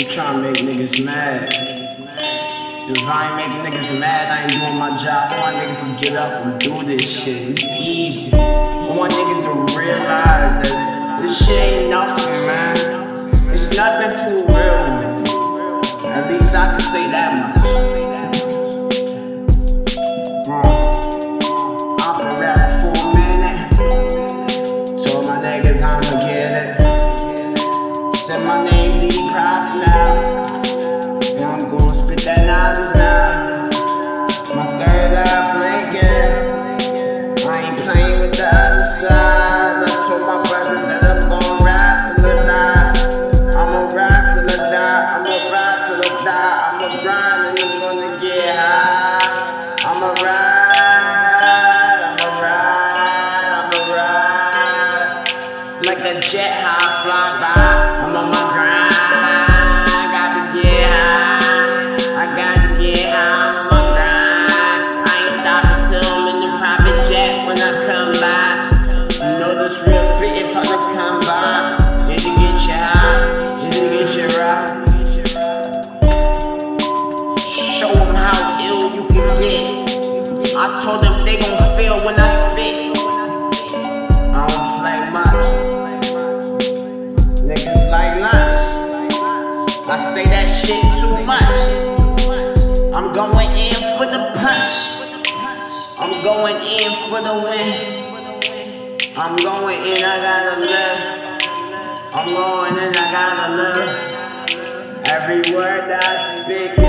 You to make niggas mad. If I ain't making niggas mad, I ain't doing my job. I want niggas to get up and do this shit. It's easy. I want niggas to realize that this shit ain't nothing, man. It's nothing too real. At least I can say that much. A jet high fly by. I'm on my grind. Gotta get high. I gotta get high. I'm on my grind. I ain't stopping till I'm in the private jet when I come by. You know this real spit is hard to come by. You get your high? You get your ride? Show them how ill you can get. I told them they gon' much. I'm going in for the punch. I'm going in for the win. I'm going in, I gotta live. I'm going in, I gotta live. Every word that I speak,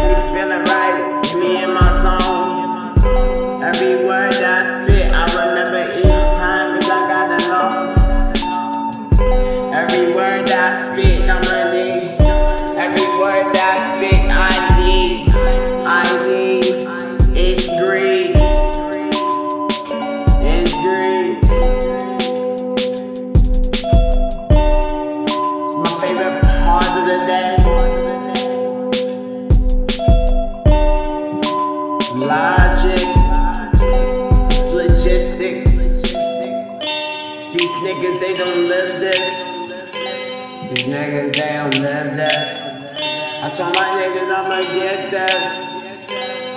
These niggas, they don't live this. These niggas, they don't live this. I told my niggas I'ma get this.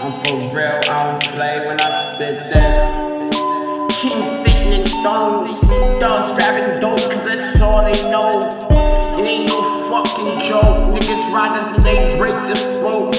I'm for real, I don't play when I spit this. King sitting in thrones, dogs grabbing dope, cause that's all they know. It ain't no fucking joke. Niggas riding till they break the spokes.